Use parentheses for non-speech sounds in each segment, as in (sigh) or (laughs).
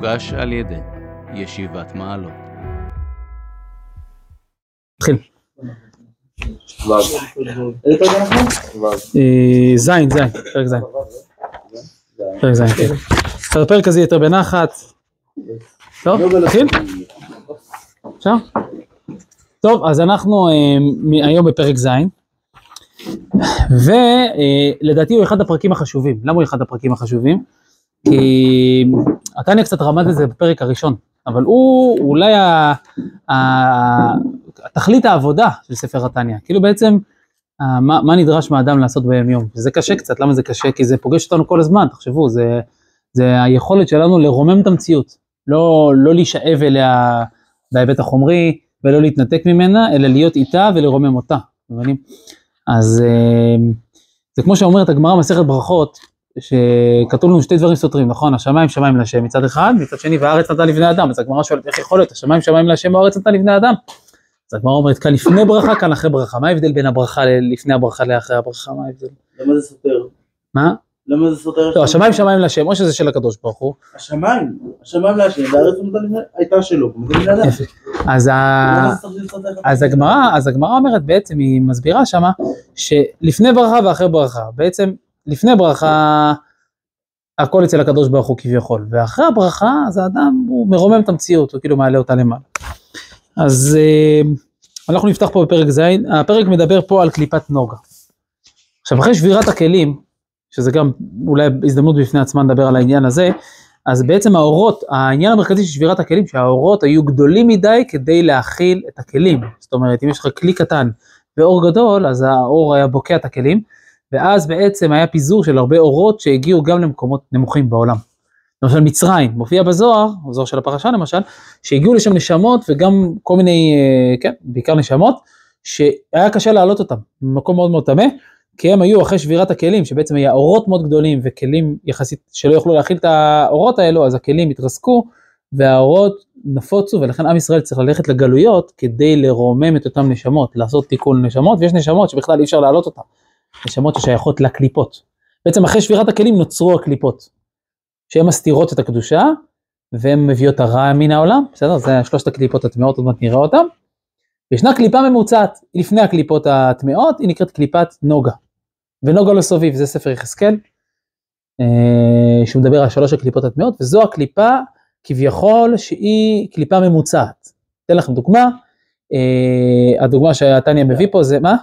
הוגש על ידי ישיבת מעלות. אנחנו? אה, זין, זין, פרק זין. פרק זין, כן. אז הפרק הזה יותר בנחת. טוב, נתחיל? אפשר? טוב, אז אנחנו אה, היום בפרק ז', ולדעתי הוא אחד הפרקים החשובים. למה הוא אחד הפרקים החשובים? כי התניא קצת רמז את זה בפרק הראשון, אבל הוא אולי ה- ה- תכלית העבודה של ספר התניא. כאילו בעצם, מה, מה נדרש מהאדם לעשות ביום יום. וזה קשה קצת, למה זה קשה? כי זה פוגש אותנו כל הזמן, תחשבו, זה, זה היכולת שלנו לרומם את המציאות, לא, לא להישאב אליה בהיבט החומרי, ולא להתנתק ממנה, אלא להיות איתה ולרומם אותה, מבינים? אז אה, זה כמו שאומרת הגמרא מסכת ברכות, שכתוב לנו שתי דברים סותרים, נכון? השמיים שמיים להשם מצד אחד, מצד שני והארץ נתן לבני אדם, אז הגמרא שואלת איך יכול להיות, השמיים שמיים להשם והארץ נתן לבני אדם? אז הגמרא אומרת כאן לפני ברכה, כאן אחרי ברכה, מה ההבדל בין הברכה לפני הברכה לאחרי הברכה, מה ההבדל? למה זה סותר? מה? למה זה סותר? לא, השמיים שמיים להשם, או שזה של הקדוש ברוך הוא, השמיים, השמיים להשם, והארץ הייתה שלו? אז הגמרא, אז הגמרא אומרת בעצם, היא מסבירה שמה, שלפני ברכה ואחרי ברכה, בעצם לפני ברכה הכל אצל הקדוש ברוך הוא כביכול, ואחרי הברכה אז האדם הוא מרומם את המציאות, הוא כאילו מעלה אותה למעלה. אז אה, אנחנו נפתח פה בפרק ז', הפרק מדבר פה על קליפת נוגה. עכשיו אחרי שבירת הכלים, שזה גם אולי הזדמנות בפני עצמה לדבר על העניין הזה, אז בעצם האורות, העניין המרכזי של שבירת הכלים, שהאורות היו גדולים מדי כדי להכיל את הכלים. זאת אומרת, אם יש לך כלי קטן ואור גדול, אז האור היה בוקע את הכלים, ואז בעצם היה פיזור של הרבה אורות שהגיעו גם למקומות נמוכים בעולם. למשל מצרים, מופיע בזוהר, בזוהר של הפרשה למשל, שהגיעו לשם נשמות וגם כל מיני, אה, כן, בעיקר נשמות, שהיה קשה להעלות אותם, במקום מאוד מאוד טמא, כי הם היו אחרי שבירת הכלים, שבעצם היה אורות מאוד גדולים וכלים יחסית שלא יכלו להכיל את האורות האלו, אז הכלים התרסקו והאורות נפוצו, ולכן עם ישראל צריך ללכת לגלויות כדי לרומם את אותם נשמות, לעשות תיקון נשמות, ויש נשמות שבכלל אי אפשר להעלות אותן, נשמות ששייכות לקליפות. בעצם אחרי שבירת הכלים נוצרו הקליפות, שהן מסתירות את הקדושה, והן מביאות הרע מן העולם, בסדר? זה שלושת הקליפות הטמאות, עוד מעט נראה אותן. וישנה קליפה ממוצעת, לפני הקליפות הטמאות, היא נקראת קליפת נוגה. ונוגה לא סוביב, זה ספר יחזקאל, אה, שהוא מדבר על שלוש הקליפות הטמאות, וזו הקליפה כביכול שהיא קליפה ממוצעת. אתן לכם דוגמה, אה, הדוגמה שהתניא מביא פה זה, מה?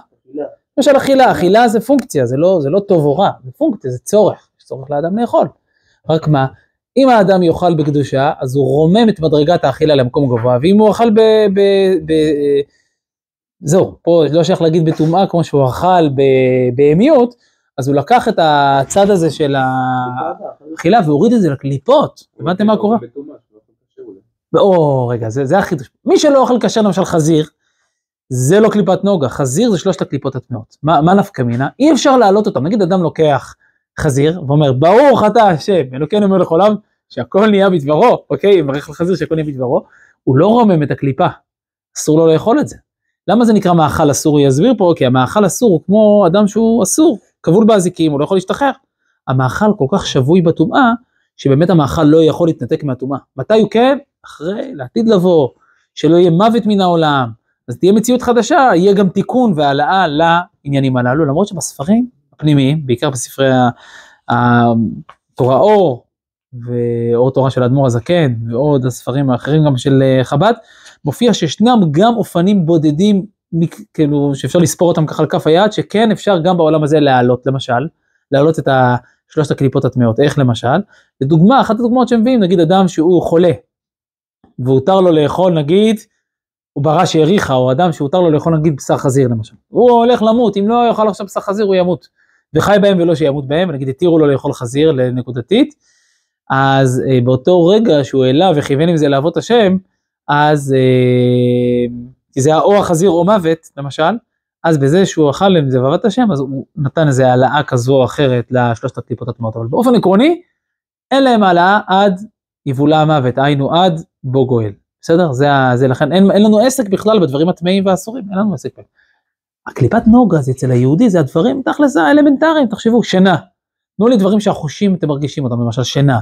למשל אכילה, אכילה זה פונקציה, זה לא, זה לא טוב או רע, זה פונקציה, זה צורך, יש צורך לאדם לאכול. רק מה, אם האדם יאכל בקדושה, אז הוא רומם את מדרגת האכילה למקום גבוה, ואם הוא אכל ב... ב, ב זהו, פה לא שייך להגיד בטומאה כמו שהוא אכל בהמיות, אז הוא לקח את הצד הזה של האכילה והוריד את זה לקליפות, הבנתם מה קורה? או, רגע, זה החידוש. מי שלא אוכל כשר למשל חזיר, זה לא קליפת נוגה, חזיר זה שלושת הקליפות הטמאות. מה, מה נפקא מינה? אי אפשר להעלות אותם. נגיד אדם לוקח חזיר ואומר, ברוך אתה השם, אלוקינו מלך עולם, שהכל נהיה בדברו, אוקיי? מברך על חזיר שהכל נהיה בדברו, הוא לא רומם את הקליפה, אסור לו לאכול את זה. למה זה נקרא מאכל אסור? הוא יסביר פה, כי המאכל אסור הוא כמו אדם שהוא אסור, כבול באזיקים, הוא לא יכול להשתחרר. המאכל כל כך שבוי בטומאה, שבאמת המאכל לא יכול להתנתק מהטומאה. מתי הוא כן? אחרי, לעתיד לבוא, שלא יהיה מוות מן העולם, אז תהיה מציאות חדשה, יהיה גם תיקון והעלאה לעניינים הללו, למרות שבספרים הפנימיים, בעיקר בספרי התורה אור, ואור תורה של האדמו"ר הזקן, ועוד הספרים האחרים גם של אה, חב"ד, מופיע שישנם גם אופנים בודדים, כאילו שאפשר לספור אותם ככה על כף היד, שכן אפשר גם בעולם הזה להעלות, למשל, להעלות את שלושת הקליפות הטמאות, איך למשל? לדוגמה, אחת הדוגמאות שמביאים, נגיד אדם שהוא חולה, והותר לו לאכול נגיד, הוא ברא שהריחה, או אדם שהותר לו לאכול נגיד בשר חזיר למשל. הוא הולך למות, אם לא יאכל עכשיו בשר חזיר הוא ימות. וחי בהם ולא שימות בהם, נגיד התירו לו לאכול חזיר לנקודתית, אז אה, באותו רגע שהוא העלה וכיוון עם זה לאבות השם, אז, אה, כי זה היה או החזיר או מוות, למשל, אז בזה שהוא אכל עם זה ואהבת השם, אז הוא נתן איזו העלאה כזו או אחרת לשלושת הקליפות הטמאות, אבל באופן עקרוני, אין להם העלאה עד יבולע המוות, היינו עד בו גואל. בסדר? זה, זה לכן, אין, אין לנו עסק בכלל בדברים הטמאים והאסורים, אין לנו עסק. הקליפת נוגה זה אצל היהודי, זה הדברים תכל'ס האלמנטריים, תחשבו, שינה. תנו לי דברים שהחושים אתם מרגישים אותם, למשל שינה,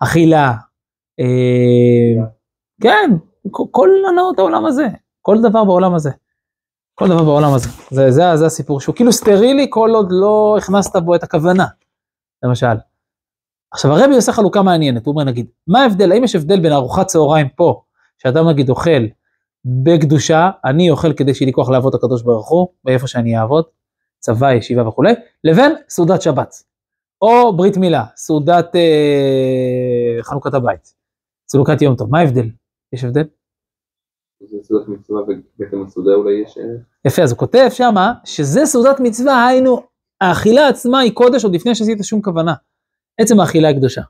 אכילה, אה, כן, כל הנאות העולם הזה, כל דבר בעולם הזה. כל דבר בעולם הזה. זה, זה, זה הסיפור שהוא כאילו סטרילי כל עוד לא הכנסת בו את הכוונה, למשל. עכשיו הרבי עושה חלוקה מעניינת, הוא אומר נגיד, מה ההבדל, האם יש הבדל בין ארוחת צהריים פה, שאדם נגיד אוכל בקדושה, אני אוכל כדי שיהיה לי כוח לעבוד הקדוש ברוך הוא, באיפה שאני אעבוד, צבא, ישיבה וכולי, לבין סעודת שבת, או ברית מילה, סעודת אה, חנוכת הבית, סעוקת יום טוב, מה ההבדל? יש הבדל? זה סעודת מצווה ובעצם הסעודה אולי יש... אה, יפה, אז הוא כותב שמה, שזה סעודת מצווה, היינו, האכילה עצמה היא קודש עוד לפני שעשית שום כוונה. עצם האכילה היא קדושה.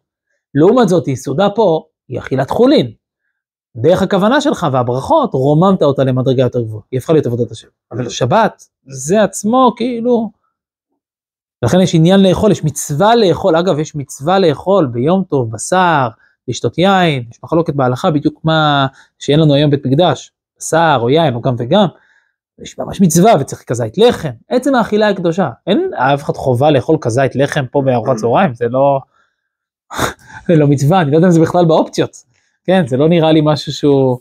לעומת זאת, סעודה פה היא אכילת חולין. דרך הכוונה שלך והברכות, רוממת אותה למדרגה יותר גבוהה. היא הפכה להיות עבודת השם. אבל שבת, זה עצמו כאילו... לכן יש עניין לאכול, יש מצווה לאכול. אגב, יש מצווה לאכול ביום טוב, בשר, לשתות יין, יש מחלוקת בהלכה בדיוק מה שאין לנו היום בית מקדש, בשר או יין או גם וגם. יש ממש מצווה וצריך כזית לחם, עצם האכילה היא קדושה, אין אף אחד חובה לאכול כזית לחם פה בארוחת צהריים, זה לא, (laughs) זה לא מצווה, אני לא יודע אם זה בכלל באופציות, כן, זה לא נראה לי משהו שהוא,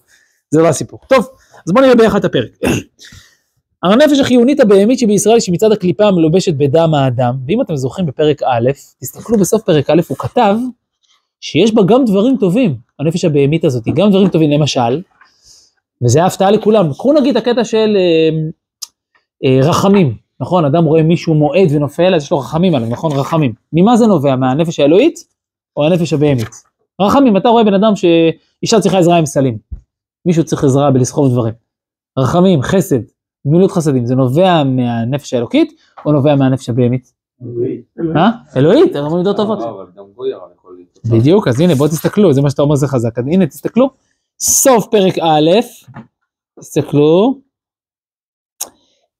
זה לא הסיפור. טוב, אז בואו נראה ביחד את הפרק. (clears throat) הנפש החיונית הבהמית שבישראל שמצד הקליפה המלובשת בדם האדם, ואם אתם זוכרים בפרק א', תסתכלו בסוף פרק א', הוא כתב שיש בה גם דברים טובים, הנפש הבהמית הזאת, גם דברים טובים, למשל, וזה הפתעה לכולם. קחו נגיד הקטע של אה, אה, רחמים, נכון? אדם רואה מישהו מועד ונופל, אז יש לו רחמים עליו, נכון? רחמים. ממה זה נובע? מהנפש האלוהית או הנפש הבהמית? רחמים, אתה רואה בן אדם שאישה צריכה עזרה עם סלים. מישהו צריך עזרה בלסחוב דברים. רחמים, חסד, גמילות חסדים, זה נובע מהנפש האלוקית או נובע מהנפש הבהמית? אה? אלוהית, אנחנו מידות טובות. לא. בדיוק, אז הנה בואו תסתכלו, זה מה שאתה אומר זה חזק, אז הנה תסתכלו, סוף פרק א', תסתכלו,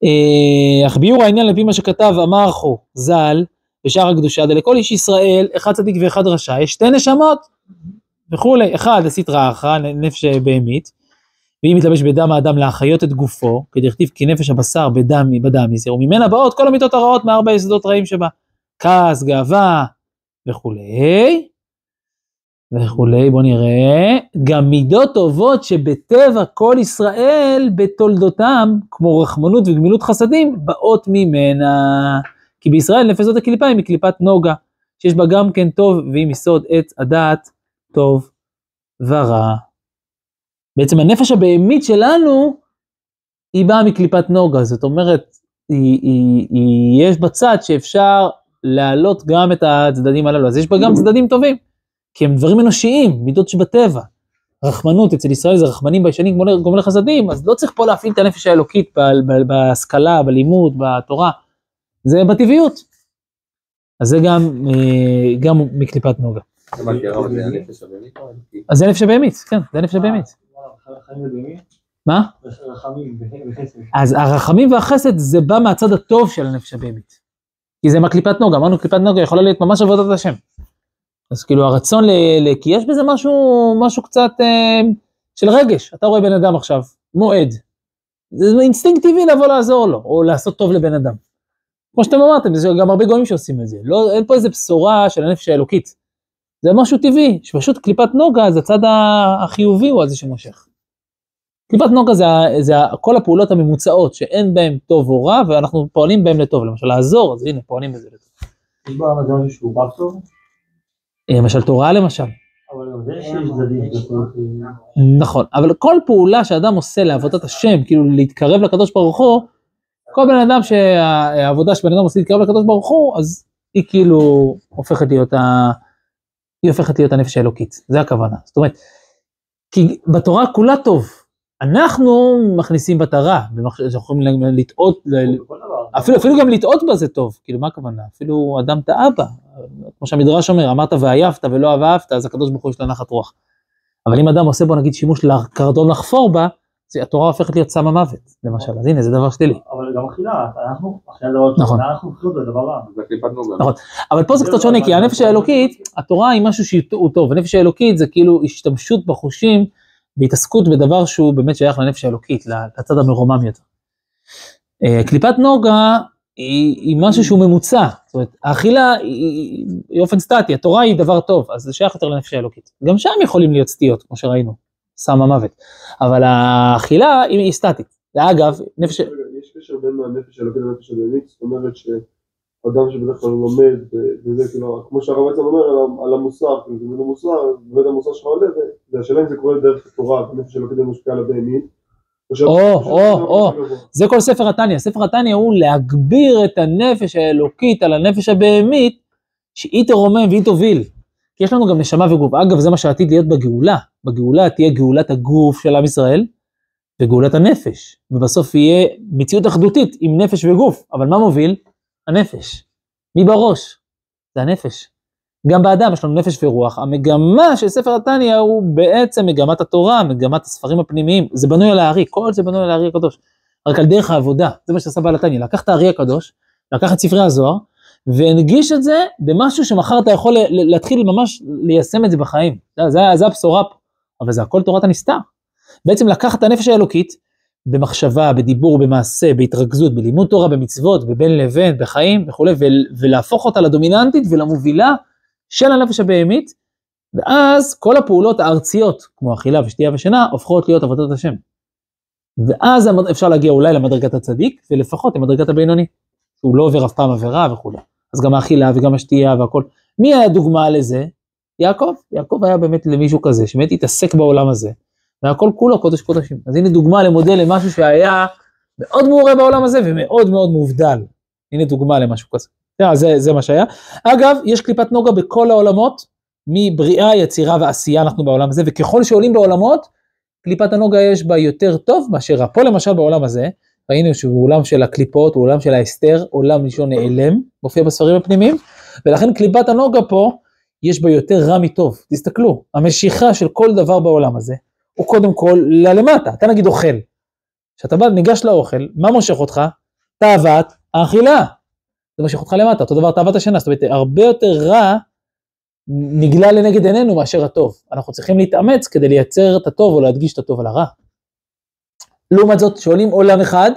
אה, אך ביור העניין לפי מה שכתב אמרכו ז"ל בשער הקדושה, דלכל איש ישראל, אחד צדיק ואחד רשע, יש שתי נשמות וכולי, אחד הסטרא אחרא, נפש בהמית, והיא מתלבש בדם האדם להחיות את גופו, כדכתיב כי נפש הבשר בדם, בדם מזה, וממנה באות כל המיתות הרעות מארבע יסודות רעים שבה, כעס, גאווה וכולי. וכולי, בוא נראה, גם מידות טובות שבטבע כל ישראל בתולדותם, כמו רחמנות וגמילות חסדים, באות ממנה. כי בישראל נפש זאת הקליפה היא מקליפת נוגה, שיש בה גם כן טוב והיא מסוד עץ הדעת טוב ורע. בעצם הנפש הבהמית שלנו, היא באה מקליפת נוגה, זאת אומרת, היא, היא, היא, יש בה צד שאפשר להעלות גם את הצדדים הללו, אז יש בה גם צדדים טובים. כי הם דברים אנושיים, מידות שבטבע. רחמנות, אצל ישראל זה רחמנים ביישנים גומלי, חסדים, אז לא צריך פה להפעיל את הנפש האלוקית בהשכלה, בלימוד, בתורה. זה בטבעיות. אז זה גם, אה, גם מקליפת נוגה. אז זה נפש הבהמית, כן, זה נפש הבהמית. מה? אז הרחמים והחסד זה בא מהצד הטוב של הנפש הבהמית. כי זה מהקליפת נוגה, אמרנו קליפת נוגה יכולה להיות ממש עבודת השם. אז כאילו הרצון ל... ל כי יש בזה משהו, משהו קצת אה, של רגש. אתה רואה בן אדם עכשיו, מועד. זה אינסטינקט טבעי לבוא לעזור לו, או לעשות טוב לבן אדם. כמו שאתם אמרתם, יש גם הרבה גויים שעושים את זה. לא, אין פה איזה בשורה של הנפש האלוקית. זה משהו טבעי, שפשוט קליפת נוגה, זה הצד החיובי הוא הזה שמושך. קליפת נוגה זה, זה כל הפעולות הממוצעות שאין בהן טוב או רע, ואנחנו פועלים בהן לטוב. למשל לעזור, אז הנה, פועלים בזה לטוב. יש בעולם הזה משהו שהוא רק טוב, אה, למשל תורה למשל. זה. זה נכון, אבל כל פעולה שאדם עושה לעבודת השם, כאילו להתקרב לקדוש ברוך הוא, כל בן אדם שהעבודה שבן אדם עושה להתקרב לקדוש ברוך הוא, אז היא כאילו הופכת להיות ה... היא הופכת להיות הנפש האלוקית, זה הכוונה. זאת אומרת, כי בתורה כולה טוב, אנחנו מכניסים בת הרע, ויכולים לטעות. אפילו, אפילו גם לטעות בה זה טוב, כאילו מה הכוונה? אפילו אדם טעה בה, כמו שהמדרש אומר, אמרת ועייפת ולא אהבת, אז הקדוש ברוך הוא יש לה נחת רוח. אבל אם אדם עושה בו נגיד שימוש לקרדום לחפור בה, התורה הופכת להיות סם המוות, למשל, אז הנה זה דבר שלילי. אבל גם אכילה, אנחנו, הדבר נכון. זה דבר רע. נכון. אבל פה זה קצת שונה, כי הנפש האלוקית, התורה היא משהו שהוא טוב, הנפש האלוקית זה כאילו השתמשות בחושים והתעסקות בדבר שהוא באמת שייך לנפש האלוקית, לצד המרומם יותר. אה, קליפת נוגה היא, היא משהו שהוא ממוצע, זאת אומרת, האכילה היא, היא אופן סטטי, התורה היא דבר טוב, אז זה שייך יותר לנפש האלוקית. גם שם יכולים להיות סטיות, כמו שראינו, סם המוות, אבל האכילה היא, סטטית. ואגב, נפש... יש קשר בין הנפש האלוקית לנפש הבהמית, זאת אומרת שאדם שבדרך כלל לומד, וזה כאילו, כמו שהרב בעצם אומר על המוסר, כאילו זה מילה מוסר, באמת המוסר שלך עולה, והשאלה אם זה קורה דרך התורה, הנפש האלוקית משפיעה על הבהמית. או, או, או. זה כל ספר התניא, ספר התניא הוא להגביר את הנפש האלוקית על הנפש הבהמית, שהיא תרומם והיא תוביל. כי יש לנו גם נשמה וגוף. אגב, זה מה שעתיד להיות בגאולה. בגאולה תהיה גאולת הגוף של עם ישראל, וגאולת הנפש. ובסוף יהיה מציאות אחדותית עם נפש וגוף. אבל מה מוביל? הנפש. מי בראש? זה הנפש. גם באדם יש לנו נפש ורוח. המגמה של ספר התניא הוא בעצם מגמת התורה, מגמת הספרים הפנימיים. זה בנוי על הארי, כל זה בנוי על הארי הקדוש. רק על דרך העבודה, זה מה שעשה בעל התניא. לקח את הארי הקדוש, לקח את ספרי הזוהר, והנגיש את זה במשהו שמחר אתה יכול להתחיל ממש ליישם את זה בחיים. זה, זה, הבשורה פה, אבל זה הכל תורת הנסתר. בעצם לקחת את הנפש האלוקית, במחשבה, בדיבור, במעשה, בהתרכזות, בלימוד תורה, במצוות, בבין לבין, בחיים וכולי, ול- ולהפוך אותה לדומיננטית ולמובילה של הנפש הבהמית, ואז כל הפעולות הארציות, כמו אכילה ושתייה ושינה, הופכות להיות עבודת השם. ואז אפשר להגיע אולי למדרגת הצדיק, ולפחות למדרגת הבינוני. שהוא לא עובר אף פעם עבירה וכולי. אז גם האכילה וגם השתייה והכל. מי היה דוגמה לזה? יעקב. יעקב היה באמת למישהו כזה, שבאמת התעסק בעולם הזה, והכל כולו קודש קודשים. אז הנה דוגמה למודל למשהו שהיה מאוד מעורה בעולם הזה ומאוד מאוד מובדל. הנה דוגמה למשהו כזה. זה, זה, זה מה שהיה. אגב, יש קליפת נוגה בכל העולמות, מבריאה, יצירה ועשייה אנחנו בעולם הזה, וככל שעולים בעולמות, קליפת הנוגה יש בה יותר טוב מאשר פה למשל בעולם הזה, ראינו שהוא עולם של הקליפות, הוא עולם של ההסתר, עולם לשון נעלם, מופיע בספרים הפנימיים, ולכן קליפת הנוגה פה, יש בה יותר רע מטוב. תסתכלו, המשיכה של כל דבר בעולם הזה, הוא קודם כל ללמטה, אתה נגיד אוכל. כשאתה בא, ניגש לאוכל, מה מושך אותך? תאוות האכילה. זה מושך אותך למטה, אותו דבר תאוות השינה, זאת אומרת, הרבה יותר רע נגלה לנגד עינינו מאשר הטוב. אנחנו צריכים להתאמץ כדי לייצר את הטוב או להדגיש את הטוב על הרע. לעומת זאת, שעולים עולם אחד,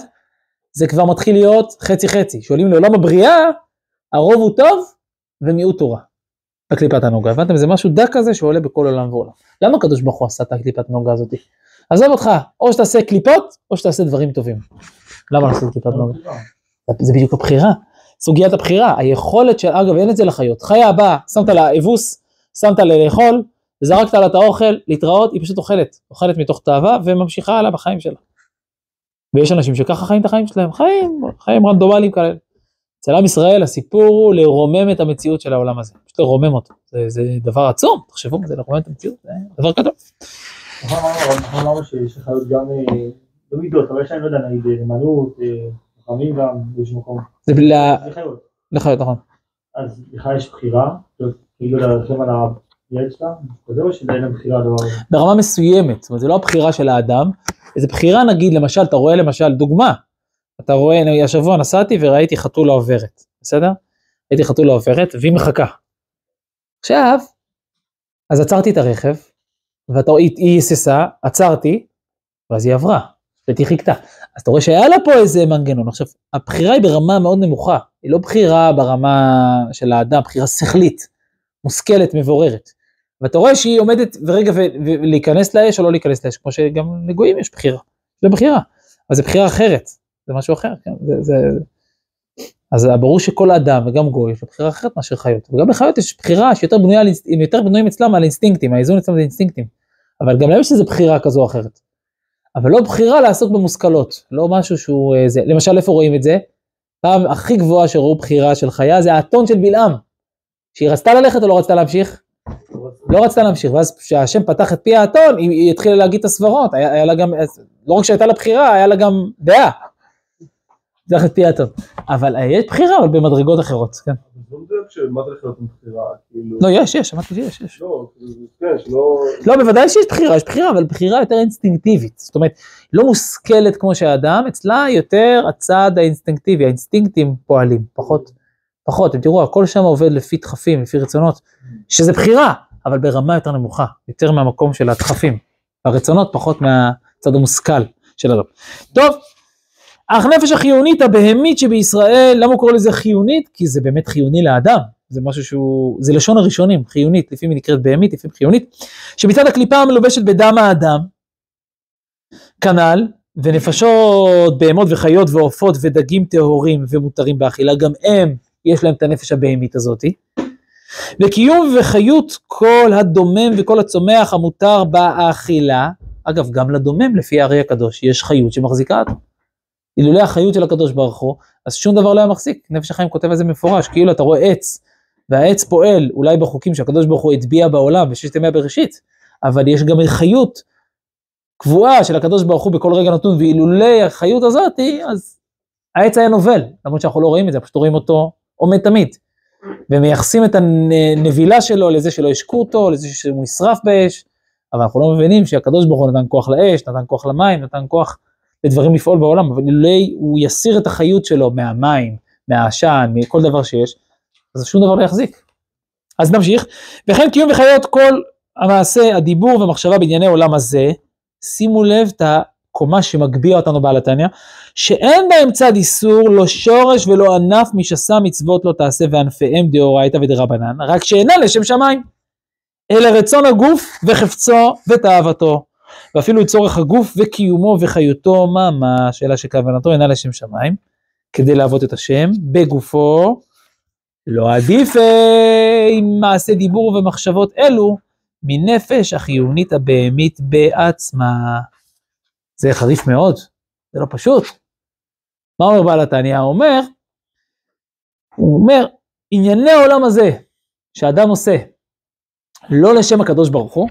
זה כבר מתחיל להיות חצי חצי. שעולים לעולם הבריאה, הרוב הוא טוב ומיעוט תורה. בקליפת הנוגה, הבנתם? זה משהו דק כזה שעולה בכל עולם ועולם. למה הקדוש ברוך הוא עשה את הקליפת נוגה הזאת? עזוב אותך, או שתעשה קליפות, או שתעשה דברים טובים. למה לעשות קליפת נוגה? זה בדיוק הבחירה. סוגיית הבחירה, היכולת של, אגב, אין את זה לחיות. חיה באה, שמת לה אבוס, שמת לה לאכול, זרקת לה את האוכל, להתראות, היא פשוט אוכלת. אוכלת מתוך תאווה וממשיכה הלאה בחיים שלה. ויש אנשים שככה חיים את החיים שלהם, חיים, חיים רנדומליים כאלה. אצל עם ישראל הסיפור הוא לרומם את המציאות של העולם הזה, פשוט לרומם אותו. זה, זה דבר עצום, תחשבו מה זה לרומם את המציאות, זה דבר גדול. נכון, אמרנו אמרנו שיש חיות גם אה, לא מידות, אבל יש להם, לא יודע, נגיד אה, נאמנות, אה, חכמים גם, באיזשהו מקום. זה ל- זה חיות. לחיות, נכון. אז לך יש בחירה, כאילו לרחם על ברמה מסוימת, זאת אומרת, זה לא הבחירה של האדם, זה בחירה נגיד, למשל, אתה רואה למשל, דוגמה, אתה רואה, אני השבוע נסעתי וראיתי חתולה עוברת, בסדר? ראיתי חתולה עוברת והיא מחכה. עכשיו, אז עצרתי את הרכב, ואתה רואה, היא היססה, עצרתי, ואז היא עברה, והיא חיכתה. אז אתה רואה שהיה לה פה איזה מנגנון. עכשיו, הבחירה היא ברמה מאוד נמוכה, היא לא בחירה ברמה של האדם, בחירה שכלית, מושכלת, מבוררת. ואתה רואה שהיא עומדת, ורגע, ולהיכנס לאש או לא להיכנס לאש, כמו שגם לגויים יש בחירה, זה בחירה, אבל זה בחירה אחרת, זה משהו אחר, כן? זה, זה... אז ברור שכל אדם וגם גוי יש לו בחירה אחרת מאשר חיות, וגם בחיות יש בחירה שיותר בנויה, הם יותר בנויים אצלם על אינסטינקטים, האיזון אצלם זה אינסטינקטים, אבל גם להם יש איזו בחירה כזו או אחרת, אבל לא בחירה לעסוק במושכלות, לא משהו שהוא, אה, זה, למשל איפה רואים את זה? פעם הכי גבוהה שראו בחירה של חיה זה האתון של בלעם, שהיא רצתה ללכת או לא רצתה להמשיך? לא רצתה להמשיך, ואז כשהשם פתח את פי האתון, היא, היא התחילה להגיד את הסברות, היה, היה לה גם, לא רק שהייתה לה בחירה, היה לה גם דעה. פתח את פי האתון. אבל אה, יש בחירה, אבל במדרגות אחרות, כן. לא כאילו... לא, יש, יש, אמרתי שיש, יש. לא, כאילו, כן. לא, בוודאי שיש בחירה, יש בחירה, אבל בחירה יותר אינסטינקטיבית. זאת אומרת, לא מושכלת כמו שהאדם, אצלה יותר הצד האינסטינקטיבי, האינסטינקטים פועלים, פחות, פחות. אם תראו, הכל שם עובד לפי דחפים, לפי רצונות, שזה בחירה, אבל ברמה יותר נמוכה, יותר מהמקום של הדחפים. הרצונות פחות מהצד המושכל של האדם. טוב, אך נפש החיונית הבהמית שבישראל, למה הוא קורא לזה חיונית? כי זה באמת חיוני לאדם. זה משהו שהוא, זה לשון הראשונים, חיונית, לפעמים היא נקראת בהמית, לפעמים חיונית, שמצד הקליפה המלובשת בדם האדם, כנ"ל, ונפשות בהמות וחיות ועופות ודגים טהורים ומותרים באכילה, גם הם, יש להם את הנפש הבהמית הזאתי. וקיום וחיות כל הדומם וכל הצומח המותר באכילה, אגב, גם לדומם לפי הארי הקדוש, יש חיות שמחזיקה אותו. אילולא החיות של הקדוש ברוך הוא, אז שום דבר לא היה מחזיק. נפש החיים כותב על זה מפורש, כאילו אתה רואה עץ, והעץ פועל אולי בחוקים שהקדוש ברוך הוא הטביע בעולם בששת ימי הבראשית, אבל יש גם חיות קבועה של הקדוש ברוך הוא בכל רגע נתון, ואילולא החיות הזאתי, אז העץ היה נובל, למרות שאנחנו לא רואים את זה, פשוט רואים אותו עומד תמיד. ומייחסים את הנבילה שלו לזה שלא השקו אותו, לזה שהוא נשרף באש, אבל אנחנו לא מבינים שהקדוש ברוך הוא נתן כוח לאש, נתן כוח למים, נתן כוח לדברים לפעול בעולם, אבל אילולא הוא יסיר את החיות שלו מהמים, מהעשן, מכל דבר שיש, אז שום דבר לא יחזיק. אז נמשיך. וכן קיום וחיות כל המעשה, הדיבור ומחשבה בענייני עולם הזה, שימו לב את הקומה שמגביה אותנו בעל התניא, שאין בהם צד איסור, לא שורש ולא ענף משסה מצוות לא תעשה וענפיהם דאורייתא ודרבנן, רק שאינה לשם שמיים, אלא רצון הגוף וחפצו ותאוותו, ואפילו צורך הגוף וקיומו וחיותו ממש, אלא שכוונתו אינה לשם שמיים, כדי לעבוד את השם בגופו, לא עדיף עם מעשה דיבור ומחשבות אלו, מנפש החיונית הבהמית בעצמה. זה חריף מאוד, זה לא פשוט. מה אומר בעל התניא? הוא אומר, הוא אומר, ענייני העולם הזה שאדם עושה לא לשם הקדוש ברוך הוא,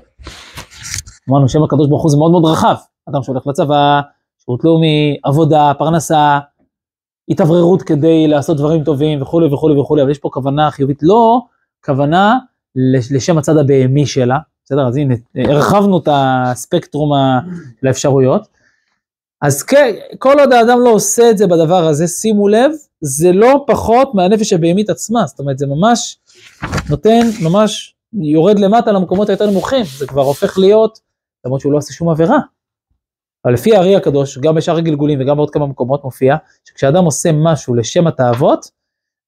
אמרנו שם הקדוש ברוך הוא זה מאוד מאוד רחב, אדם שהולך לצבא, שירות לאומי, עבודה, פרנסה, התאווררות כדי לעשות דברים טובים וכולי וכולי וכולי, אבל יש פה כוונה חיובית, לא כוונה לשם הצד הבהמי שלה, בסדר? אז הנה, הרחבנו את הספקטרום של האפשרויות. אז כן, כל עוד האדם לא עושה את זה בדבר הזה, שימו לב, זה לא פחות מהנפש הבהמית עצמה, זאת אומרת, זה ממש נותן, ממש יורד למטה למקומות היותר נמוכים, זה כבר הופך להיות, למרות שהוא לא עושה שום עבירה. אבל לפי הארי הקדוש, גם בשאר הגלגולים וגם בעוד כמה מקומות מופיע, שכשאדם עושה משהו לשם התאוות,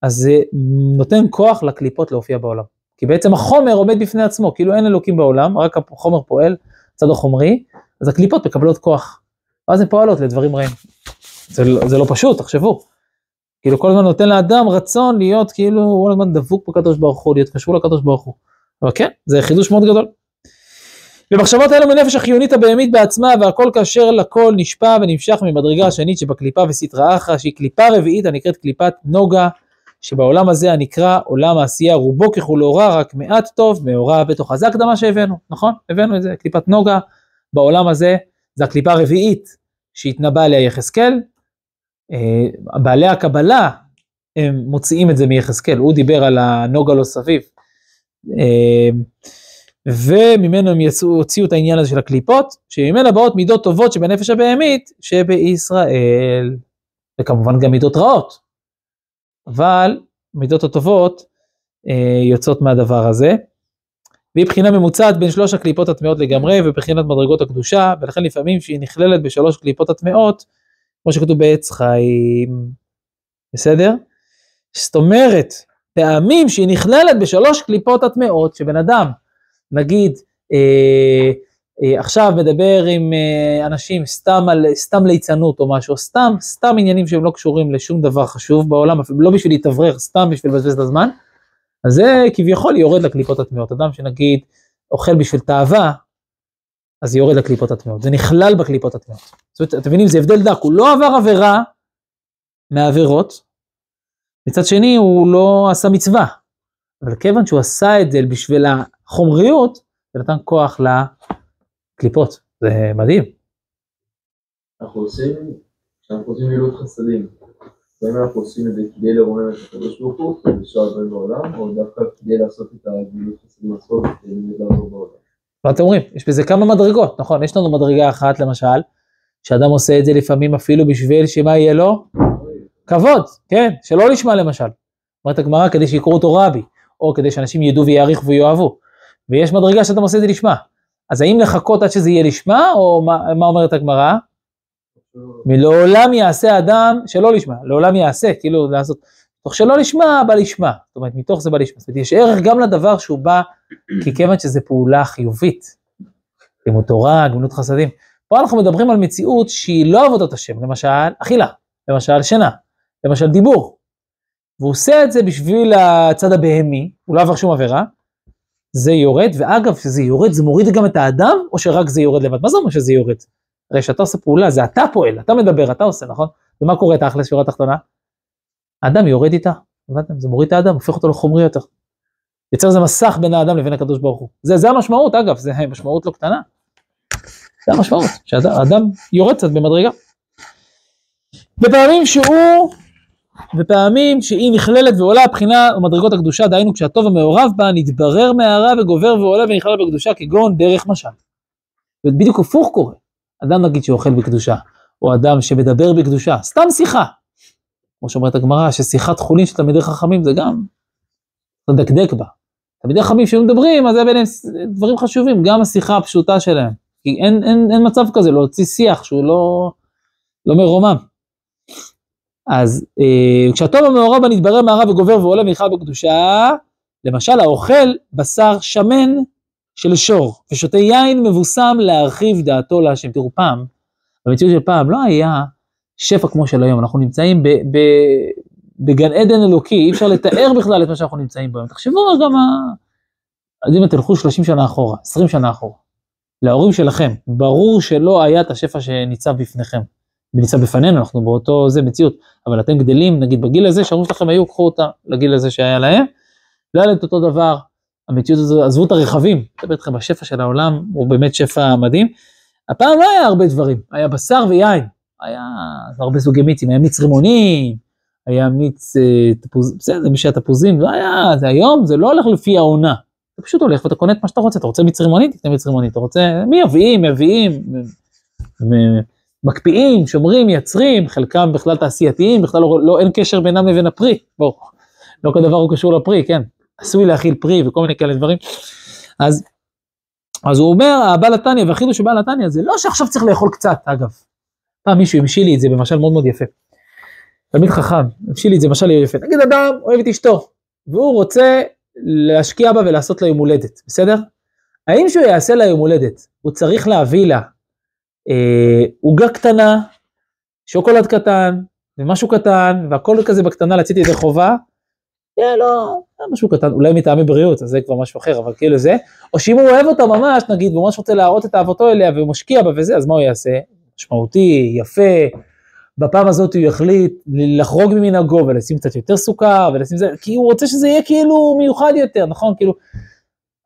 אז זה נותן כוח לקליפות להופיע בעולם. כי בעצם החומר עומד בפני עצמו, כאילו אין אלוקים בעולם, רק החומר פועל, צד החומרי, אז הקליפות מקבלות כוח. ואז הן פועלות לדברים רעים. זה, זה לא פשוט, תחשבו. כאילו כל הזמן נותן לאדם רצון להיות כאילו כל הזמן דבוק בקדוש ברוך הוא, להיות קשור לקדוש ברוך הוא. אבל כן, זה חידוש מאוד גדול. ומחשבות האלו מנפש החיונית הבהמית בעצמה והכל כאשר לכל נשפע ונמשך ממדרגה השנית שבקליפה וסטרא אחרא שהיא קליפה רביעית הנקראת קליפת נוגה שבעולם הזה הנקרא עולם העשייה רובו ככולו רע רק מעט טוב מאורע בתוך זה הקדמה שהבאנו נכון הבאנו את זה קליפת נוגה בעולם הזה זה הקליפה הרביעית שהתנבא עליה יחזקאל אה, בעלי הקבלה הם מוציאים את זה מיחזקאל הוא דיבר על הנוגה לא סביב אה, וממנו הם יצאו, הוציאו את העניין הזה של הקליפות, שממנה באות מידות טובות שבנפש הבהמית שבישראל, וכמובן גם מידות רעות. אבל מידות הטובות אה, יוצאות מהדבר הזה. והיא בחינה ממוצעת בין שלוש הקליפות הטמאות לגמרי ובחינת מדרגות הקדושה, ולכן לפעמים שהיא נכללת בשלוש קליפות הטמאות, כמו שכתוב בעץ חיים. בסדר? זאת אומרת, פעמים שהיא נכללת בשלוש קליפות הטמאות, שבן אדם נגיד אה, אה, עכשיו מדבר עם אה, אנשים סתם על, סתם ליצנות או משהו, סתם, סתם עניינים שהם לא קשורים לשום דבר חשוב בעולם, אפילו לא בשביל להתאוורר, סתם בשביל לבזבז את הזמן, אז זה כביכול יורד לקליפות הטמאות. אדם שנגיד אוכל בשביל תאווה, אז יורד לקליפות הטמאות, זה נכלל בקליפות הטמאות. זאת אומרת, אתם מבינים, זה הבדל דק, הוא לא עבר עבירה מהעבירות, מצד שני הוא לא עשה מצווה, אבל כיוון שהוא עשה את זה בשביל החומריות, זה נתן כוח לקליפות, זה מדהים. אנחנו עושים, כשאנחנו עושים מילות חסדים, האם אנחנו עושים את זה כדי לרומם את הקדוש ברוך הוא, לשאול דברים בעולם, או דווקא כדי לעשות את המילות חסדים עצמו כדי לעזור בעולם? מה אתם אומרים? יש בזה כמה מדרגות, נכון? יש לנו מדרגה אחת למשל, שאדם עושה את זה לפעמים אפילו בשביל שמה יהיה לו? כבוד, כן, שלא לשמה למשל. אומרת הגמרא כדי שיקראו אותו רבי, או כדי שאנשים ידעו ויעריכו ויאהבו. ויש מדרגה שאתה עושה את זה לשמה. אז האם לחכות עד שזה יהיה לשמה, או מה, מה אומרת הגמרא? מלעולם יעשה אדם שלא לשמה, לעולם יעשה, כאילו לעשות, מתוך שלא לשמה בא לשמה, זאת אומרת מתוך זה בא לשמה, זאת אומרת יש ערך גם לדבר שהוא בא, כי כיוון שזה פעולה חיובית, לימוד תורה, גמילות חסדים, פה אנחנו מדברים על מציאות שהיא לא עבודת השם, למשל אכילה, למשל שינה, למשל דיבור, והוא עושה את זה בשביל הצד הבהמי, הוא לא עבר שום עבירה, זה יורד, ואגב, כשזה יורד, זה מוריד גם את האדם, או שרק זה יורד לבד? מה זה אומר שזה יורד? הרי כשאתה עושה פעולה, זה אתה פועל, אתה מדבר, אתה עושה, נכון? ומה קורה תכלס שורה תחתונה? האדם יורד איתה, הבנתם? זה מוריד את האדם, הופך אותו לחומרי יותר. יוצר איזה מסך בין האדם לבין הקדוש ברוך הוא. זה, זה המשמעות, אגב, זה משמעות לא קטנה. זה המשמעות, שהאדם יורד קצת במדרגה. בפעמים שהוא, בפעמים שהיא נכללת ועולה הבחינה ומדרגות הקדושה, דהיינו כשהטוב המעורב בה נתברר מהרע וגובר ועולה ונכלל בקדושה כגון דרך משל. ובדיוק הפוך קורה. אדם נגיד שאוכל בקדושה, או אדם שמדבר בקדושה, סתם שיחה. כמו שאומרת הגמרא, ששיחת חולין של תלמידי חכמים זה גם לדקדק בה. תלמידי חכמים שהיו מדברים, אז זה ביניהם דברים חשובים, גם השיחה הפשוטה שלהם. כי אין, אין, אין מצב כזה להוציא שיח שהוא לא, לא מרומם. אז אה, כשהטוב המעורב בה נתברר מהרע וגובר ועולה ונכלל בקדושה, למשל האוכל בשר שמן של שור, ושותה יין מבוסם להרחיב דעתו להשם. תראו, פעם, במציאות של פעם, לא היה שפע כמו של היום, אנחנו נמצאים ב, ב, בגן עדן אלוקי, אי אפשר לתאר בכלל את מה שאנחנו נמצאים בו. תחשבו גם, ה... אז אם תלכו 30 שנה אחורה, 20 שנה אחורה, להורים שלכם, ברור שלא היה את השפע שניצב בפניכם, ניצב בפנינו, אנחנו באותו זה מציאות, אבל אתם גדלים, נגיד בגיל הזה, שההורים שלכם היו, קחו אותה לגיל הזה שהיה להם, לא היה להם את אותו דבר, המציאות הזו, עזבו את הרכבים, אני מדבר איתכם, השפע של העולם הוא באמת שפע מדהים. הפעם לא היה הרבה דברים, היה בשר ויין, היה הרבה סוגי מיצים, היה מיץ רימונים, היה מיץ אה, תפוז, בסדר, מי שהיה תפוזים, לא היה, זה היום, זה לא הולך לפי העונה. אתה פשוט הולך ואתה קונה את מה שאתה רוצה, אתה רוצה מיץ רימוני, תקנה מיץ רימוני, אתה רוצה, מייבאים, מביאים, מקפיאים, שומרים, מייצרים, חלקם בכלל תעשייתיים, בכלל לא, לא, אין קשר בינם לבין הפרי, בואו, לא כל דבר הוא קשור לפרי, כן, עשוי להכיל פרי וכל מיני כאלה דברים. אז, אז הוא אומר, הבעל התניא והחידוש של בעל התניא זה לא שעכשיו צריך לאכול קצת, אגב. פעם מישהו המשיל לי את זה במשל מאוד מאוד יפה. תלמיד חכם, המשיל לי את זה במשל יפה. נגיד אדם אוהב את אשתו, והוא רוצה להשקיע בה ולעשות לה יום הולדת, בסדר? האם שהוא יעשה לה יום הולדת, הוא צריך להביא לה אה, עוגה אה, קטנה, שוקולד קטן, ומשהו קטן, והכל כזה בקטנה להציתי ידי חובה, יהיה לא, משהו קטן, אולי מטעמי בריאות, אז זה כבר משהו אחר, אבל כאילו זה, או שאם הוא אוהב אותה ממש, נגיד, והוא ממש רוצה להראות את אהבתו אליה, והוא משקיע בה וזה, אז מה הוא יעשה? משמעותי, יפה, בפעם הזאת הוא יחליט לחרוג ממנהגו ולשים קצת יותר סוכר, ולשים זה, כי הוא רוצה שזה יהיה כאילו מיוחד יותר, נכון? כאילו,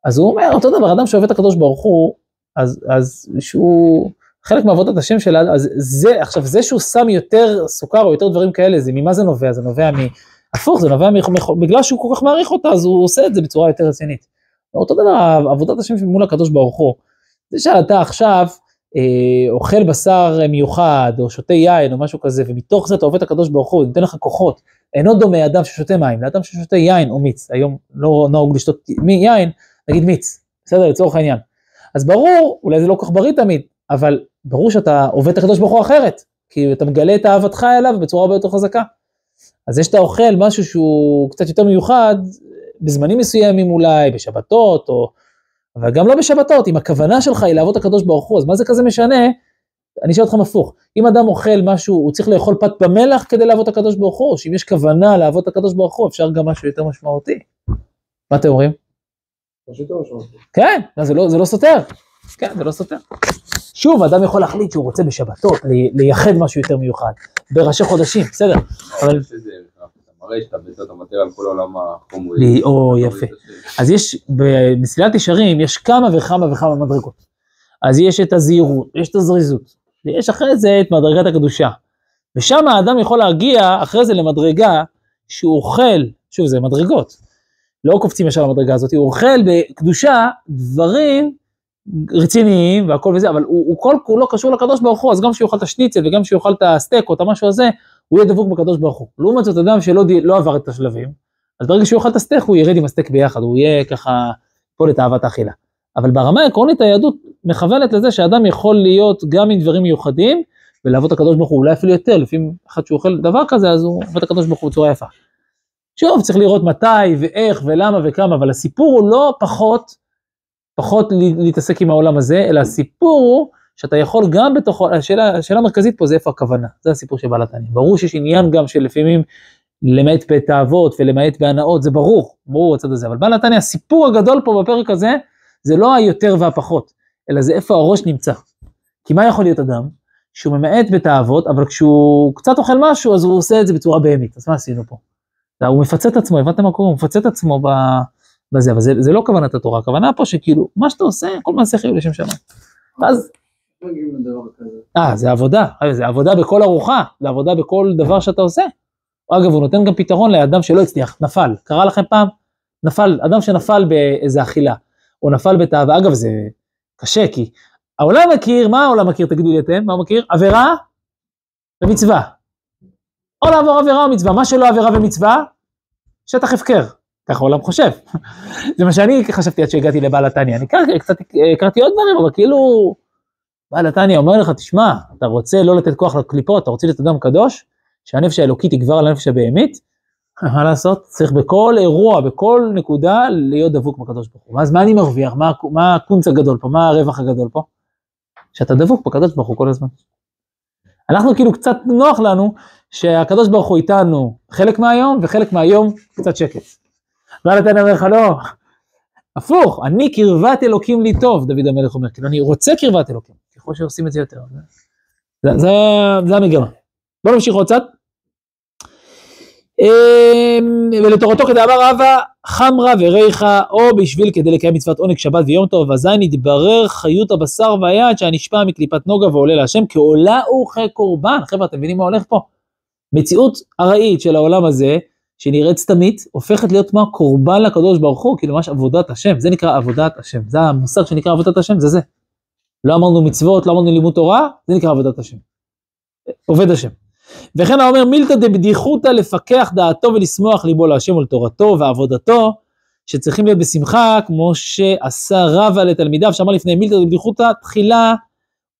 אז הוא אומר, אותו דבר, אדם שאוהב את הקדוש ברוך הוא, אז, אז שהוא, חלק מעבודת השם שלה, אז זה, עכשיו, זה שהוא שם יותר סוכר או יותר דברים כאלה, זה ממה זה נובע? זה נובע מ... הפוך, זה נובע בגלל שהוא כל כך מעריך אותה, אז הוא עושה את זה בצורה יותר רצינית. אותו דבר, עבודת השם מול הקדוש ברוך הוא, זה שאתה עכשיו אה, אוכל בשר מיוחד, או שותה יין, או משהו כזה, ומתוך זה אתה עובד את הקדוש ברוך הוא, נותן לך כוחות, אינו דומה אדם ששותה מים, לאדם ששותה יין או מיץ, היום לא נהוג לשתות יין, נגיד מיץ, בסדר, לצורך העניין. אז ברור, אולי זה לא כל כך בריא תמיד, אבל ברור שאתה עובד את הקדוש ברוך הוא אחרת, כי אתה מגלה את אהבתך אליו בצורה הרבה יותר חזקה. אז זה שאתה אוכל משהו שהוא קצת יותר מיוחד, בזמנים מסוימים אולי, בשבתות, או... אבל גם לא בשבתות, אם הכוונה שלך היא לעבוד את הקדוש ברוך הוא, אז מה זה כזה משנה? אני אשאל אתכם הפוך, אם אדם אוכל משהו, הוא צריך לאכול פת במלח כדי לעבוד את הקדוש ברוך הוא, שאם יש כוונה לעבוד את הקדוש ברוך הוא, אפשר גם משהו יותר משמעותי. מה אתם אומרים? כן, זה לא, זה לא סותר. כן, זה לא סותר. שוב, אדם יכול להחליט שהוא רוצה בשבתות, לייחד משהו יותר מיוחד, בראשי חודשים, בסדר, אבל... או, יפה. אז יש, במסילת ישרים יש כמה וכמה וכמה מדרגות. אז יש את הזהירות, יש את הזריזות, ויש אחרי זה את מדרגת הקדושה. ושם האדם יכול להגיע אחרי זה למדרגה שהוא אוכל, שוב זה מדרגות, לא קופצים ישר למדרגה הזאת, הוא אוכל בקדושה דברים רציניים והכל וזה, אבל הוא, הוא כל כולו קשור לקדוש ברוך הוא, אז גם כשהוא יאכל את השניצל וגם כשהוא יאכל את הסטייק או את המשהו הזה, הוא יהיה דבוק בקדוש ברוך הוא. לעומת זאת אדם שלא לא עבר את השלבים, אז ברגע שהוא יאכל את הסטייק הוא ירד עם הסטייק ביחד, הוא יהיה ככה כפוף לתאוות האכילה. אבל ברמה העקרונית היהדות מכוונת לזה שאדם יכול להיות גם עם דברים מיוחדים, ולעבוד את הקדוש ברוך הוא, אולי אפילו יותר, לפעמים אחד שהוא אוכל דבר כזה, אז הוא עובד את הקדוש ברוך הוא בצורה יפה. שוב, צריך לראות מתי ואיך ולמה וכמה, אבל הסיפור הוא לא פחות, פחות להתעסק עם העולם הזה, אלא הסיפור הוא שאתה יכול גם בתוכו, השאלה, השאלה המרכזית פה זה איפה הכוונה, זה הסיפור של בעל התניא. ברור שיש עניין גם של לפעמים למעט בתאוות ולמעט בהנאות, זה ברור, ברור הצד הזה, אבל בעל התניא, הסיפור הגדול פה בפרק הזה, זה לא היותר והפחות, אלא זה איפה הראש נמצא. כי מה יכול להיות אדם? שהוא ממעט בתאוות, אבל כשהוא קצת אוכל משהו, אז הוא עושה את זה בצורה בהמית, אז מה עשינו פה? הוא מפצה את עצמו, הבנתם מה קורה? הוא מפצה את עצמו ב... בזה, אבל זה, זה לא כוונת התורה, הכוונה פה שכאילו, מה שאתה עושה, כל מעשה חיוב לשם שמיים. ואז. אה, זה עבודה, זה עבודה בכל ארוחה, זה עבודה בכל דבר שאתה עושה. אגב, הוא נותן גם פתרון לאדם שלא הצליח, נפל. קרה לכם פעם? נפל, אדם שנפל באיזה אכילה, או נפל בתאווה, אגב, זה קשה, כי העולם מכיר, מה העולם מכיר, תגידו לי אתם, מה הוא מכיר? עבירה ומצווה. או לעבור עבירה או מצווה, מה שלא עבירה ומצווה, שטח הפקר. ככה העולם חושב. (laughs) זה מה שאני חשבתי עד שהגעתי לבעל התניא. אני קצת הכרתי עוד דברים, אבל כאילו, בעל התניא אומר לך, תשמע, אתה רוצה לא לתת כוח לקליפות, אתה רוצה להיות אדם קדוש, שהנפש האלוקית תגבר על הנפש הבהמית, מה לעשות? צריך בכל אירוע, בכל נקודה, להיות דבוק בקדוש ברוך הוא. ואז מה אני מרוויח? מה, מה הקונץ הגדול פה? מה הרווח הגדול פה? שאתה דבוק בקדוש ברוך הוא כל הזמן. אנחנו כאילו קצת נוח לנו שהקדוש ברוך הוא איתנו חלק מהיום, וחלק מהיום קצת שקט. בעל התניא אומר לך, לא, הפוך, אני קרבת אלוקים לי טוב, דוד המלך אומר, כאילו אני רוצה קרבת אלוקים, ככל שעושים את זה יותר. זה, זה, זה המגמה. בואו נמשיך עוד קצת. אמ, ולתורתו כדאמר רבא חמרא וריחא או בשביל כדי לקיים מצוות עונג שבת ויום טוב אזי נתברר חיות הבשר והיד שהנשפע מקליפת נוגה ועולה להשם כעולה וכקורבן. חבר'ה אתם מבינים מה הולך פה? מציאות ארעית של העולם הזה שנראית סתמית הופכת להיות מה קורבן לקדוש ברוך הוא כאילו ממש עבודת השם זה נקרא עבודת השם זה המושג שנקרא עבודת השם זה זה. לא אמרנו מצוות לא אמרנו לימוד תורה זה נקרא עבודת השם. עובד השם. וכן האומר מילתא דבדיחותא לפקח דעתו ולשמוח ליבו להשם ולתורתו ועבודתו, שצריכים להיות בשמחה, כמו שעשה רבא לתלמידיו, שאמר לפני מילתא דבדיחותא תחילה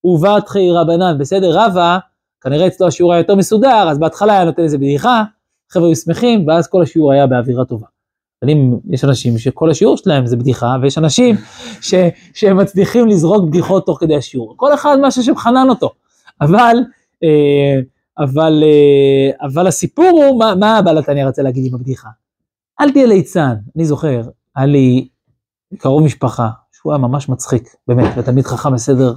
ובתחי רבנן, בסדר? רבא, כנראה אצלו השיעור היה יותר מסודר, אז בהתחלה היה נותן איזה בדיחה, חבר'ה היו שמחים, ואז כל השיעור היה באווירה טובה. אם יש אנשים שכל השיעור שלהם זה בדיחה, ויש אנשים ש, שהם מצליחים לזרוק בדיחות תוך כדי השיעור. כל אחד מה שהשם חנן אותו. אבל, אה, אבל, אה, אבל הסיפור הוא, מה, מה הבעל התניא רצה להגיד עם הבדיחה? אל תהיה ליצן, אני זוכר, היה לי קרוב משפחה, שהוא היה ממש מצחיק, באמת, ותלמיד חכם בסדר,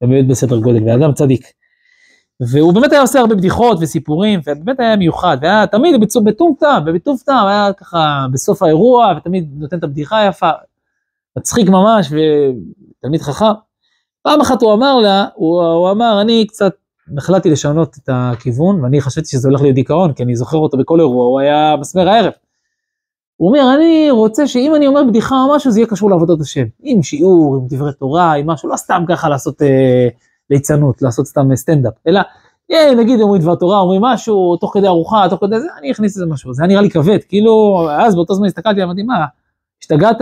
באמת בסדר גודל, ואדם צדיק. והוא באמת היה עושה הרבה בדיחות וסיפורים, ובאמת היה מיוחד, והיה תמיד בטוב טעם, ובטוב טעם, היה ככה בסוף האירוע, ותמיד נותן את הבדיחה היפה, מצחיק ממש, ותלמיד חכם. פעם אחת הוא אמר לה, הוא, הוא אמר, אני קצת החלטתי לשנות את הכיוון, ואני חשבתי שזה הולך להיות דיכאון, כי אני זוכר אותו בכל אירוע, הוא היה מסמר הערב. הוא אומר, אני רוצה שאם אני אומר בדיחה או משהו, זה יהיה קשור לעבודת השם. עם שיעור, עם דברי תורה, עם משהו, לא סתם ככה לעשות אה, ליצנות, לעשות סתם סטנדאפ, אלא אה, נגיד אומרים דבר תורה, אומרים משהו, תוך כדי ארוחה, תוך כדי זה, אני אכניס איזה משהו. זה היה נראה לי כבד, כאילו, אז באותו זמן הסתכלתי, אמרתי, מה, השתגעת?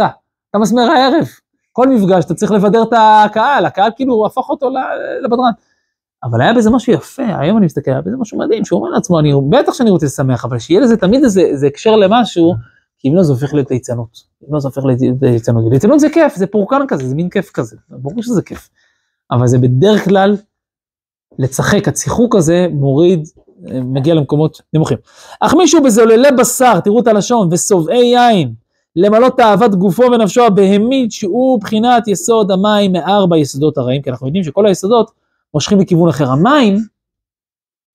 אתה מסמר הערב. כל מפגש אתה צריך לבדר את הקהל, הקהל כאילו הפך אותו לבדרן. אבל היה בזה משהו יפה, היום אני מסתכל, היה בזה משהו מדהים, שהוא אומר לעצמו, אני, בטח שאני רוצה לשמח, אבל שיהיה לזה תמיד איזה, איזה הקשר למשהו, כי אם לא זה הופך להיות ליצנות. אם לא זה הופך להיות ליצנות. ליצנות זה כיף, זה פורקן כזה, זה מין כיף כזה, ברור שזה כיף. אבל זה בדרך כלל לצחק, הציחוק הזה מוריד, אה, מגיע למקומות נמוכים. אך מישהו בזוללי בשר, תראו את הלשון, ושובעי יין, למלא תאוות גופו ונפשו הבהמית, שהוא בחינת יסוד המים מארבע יסודות הרעים, כי אנחנו יודעים שכל היסודות מושכים לכיוון אחר. המים,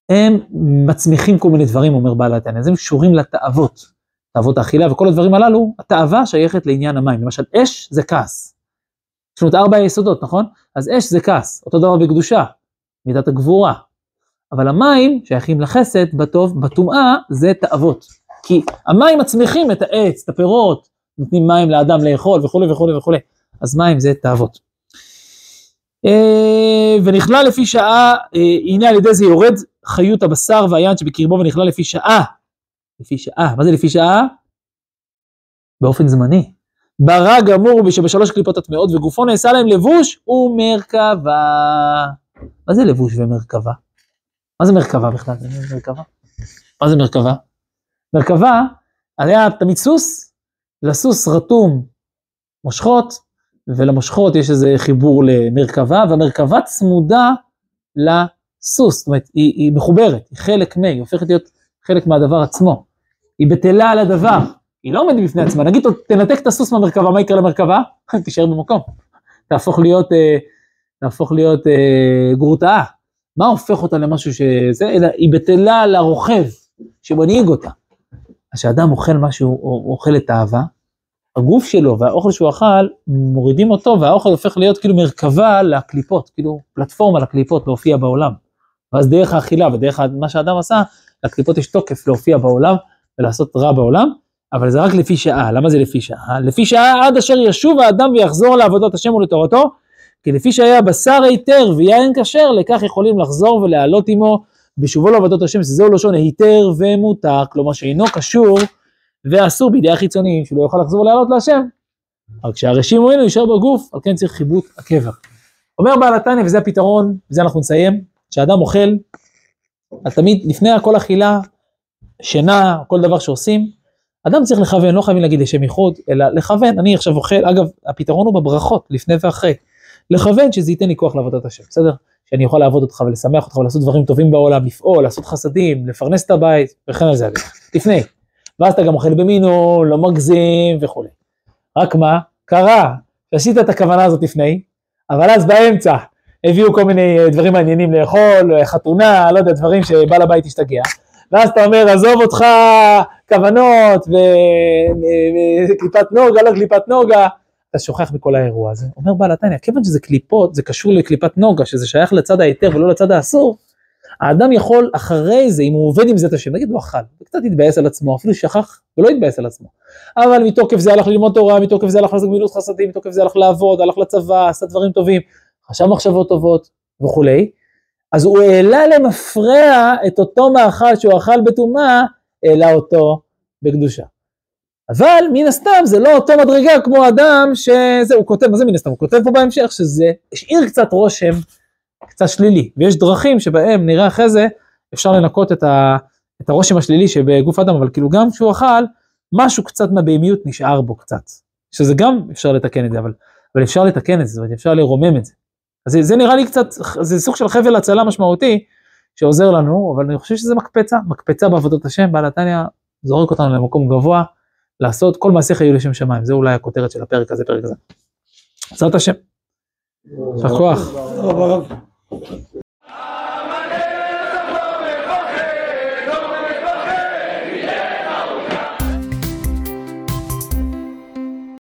הם מצמיחים כל מיני דברים, אומר בעל התניא, אז הם קשורים לתאוות, תאוות האכילה וכל הדברים הללו, התאווה שייכת לעניין המים. למשל, אש זה כעס. יש לנו את ארבע היסודות, נכון? אז אש זה כעס, אותו דבר בקדושה, מידת הגבורה. אבל המים שייכים לחסד, בטוב, בטומאה, זה תאוות. כי המים מצמיחים את העץ, את הפירות, נותנים מים לאדם לאכול וכולי וכולי וכולי. אז מים זה תאוות. אה, ונכלל לפי שעה, אה, הנה על ידי זה יורד חיות הבשר והיין שבקרבו ונכלל לפי שעה. לפי שעה, מה זה לפי שעה? באופן זמני. ברא גמור שבשלוש קליפות הטמעות וגופו נעשה להם לבוש ומרכבה. מה זה לבוש ומרכבה? מה זה מרכבה בכלל? מרכבה? מה זה מרכבה? מרכבה, עליה תמיד סוס, לסוס רתום מושכות, ולמושכות יש איזה חיבור למרכבה, והמרכבה צמודה לסוס, זאת אומרת, היא, היא מחוברת, היא חלק מ, היא הופכת להיות חלק מהדבר עצמו. היא בטלה על הדבר, היא לא עומדת בפני עצמה. נגיד, תנתק את הסוס מהמרכבה, מה יקרה למרכבה? (laughs) תישאר במקום. תהפוך להיות, אה, תהפוך להיות אה, גרוטאה. מה הופך אותה למשהו שזה, אלא היא בטלה על הרוכב שמנהיג אותה. אז כשאדם אוכל משהו, או אוכל את האהבה, הגוף שלו והאוכל שהוא אכל, מורידים אותו, והאוכל הופך להיות כאילו מרכבה לקליפות, כאילו פלטפורמה לקליפות להופיע בעולם. ואז דרך האכילה ודרך מה שהאדם עשה, לקליפות יש תוקף להופיע בעולם ולעשות רע בעולם, אבל זה רק לפי שעה. למה זה לפי שעה? לפי שעה עד אשר ישוב האדם ויחזור לעבודת השם ולתורתו, כי לפי שהיה בשר היתר ויין כשר, לכך יכולים לחזור ולעלות עמו בשובו לעבודות השם, שזהו לשון היתר ומותר, כלומר שאינו קשור ואסור בידי החיצוניים, שלא יוכל לחזור ולעלות להשם. אבל כשהרשים מועיל יישאר בגוף, על כן צריך חיבוט הקבר. אומר בעל התניא, וזה הפתרון, וזה אנחנו נסיים, כשאדם אוכל, אז תמיד לפני כל אכילה, שינה, כל דבר שעושים, אדם צריך לכוון, לא חייבים להגיד לשם ייחוד, אלא לכוון, אני עכשיו אוכל, אגב, הפתרון הוא בברכות, לפני ואחרי. לכוון שזה ייתן לי כוח לעבודת השם, בסדר? שאני יכול לעבוד אותך ולשמח אותך ולעשות דברים טובים בעולם, לפעול, לעשות חסדים, לפרנס את הבית, וכן על זה הדרך. לפני. ואז אתה גם אוכל במינון, לא מגזים וכולי. רק מה? קרה שעשית את הכוונה הזאת לפני, אבל אז באמצע הביאו כל מיני אה, דברים מעניינים לאכול, חתונה, לא יודע, דברים שבעל הבית השתגע. ואז אתה אומר, עזוב אותך כוונות וקליפת נוגה, לא קליפת נוגה, אתה שוכח מכל האירוע הזה. אומר בעל התניא, כיוון שזה קליפות, זה קשור לקליפת נוגה, שזה שייך לצד ההיתר ולא לצד האסור, האדם יכול אחרי זה, אם הוא עובד עם זה את השם, נגיד הוא אכל, וקצת התבאס על עצמו, אפילו שכח ולא התבאס על עצמו. אבל מתוקף זה הלך ללמוד תורה, מתוקף זה הלך לעשות גמילות חסדים, מתוקף זה הלך לעבוד, הלך לצבא, עשה דברים טובים, חשב מחשבות טובות וכולי. אז הוא העלה למפרע את אותו מאכל שהוא אכל בטומאה, העלה אותו בקדושה. אבל מן הסתם זה לא אותו מדרגה כמו אדם שזה, הוא כותב, מה זה מן הסתם? הוא כותב פה בהמשך שזה השאיר קצת רושם קצת שלילי, ויש דרכים שבהם נראה אחרי זה אפשר לנקות את, ה, את הרושם השלילי שבגוף האדם, אבל כאילו גם כשהוא אכל, משהו קצת מהבהמיות נשאר בו קצת, שזה גם אפשר לתקן את זה, אבל, אבל אפשר לתקן את זה, זאת אומרת אפשר לרומם את זה. אז זה, זה נראה לי קצת, זה סוג של חבל הצלה משמעותי שעוזר לנו, אבל אני חושב שזה מקפצה, מקפצה בעבודות השם, בעל התניא זורק אותנו למקום גבוה, לעשות כל מעשיך יהיו לשם שמיים, זה אולי הכותרת של הפרק הזה, פרק הזה. בעזרת השם. יישר כוח.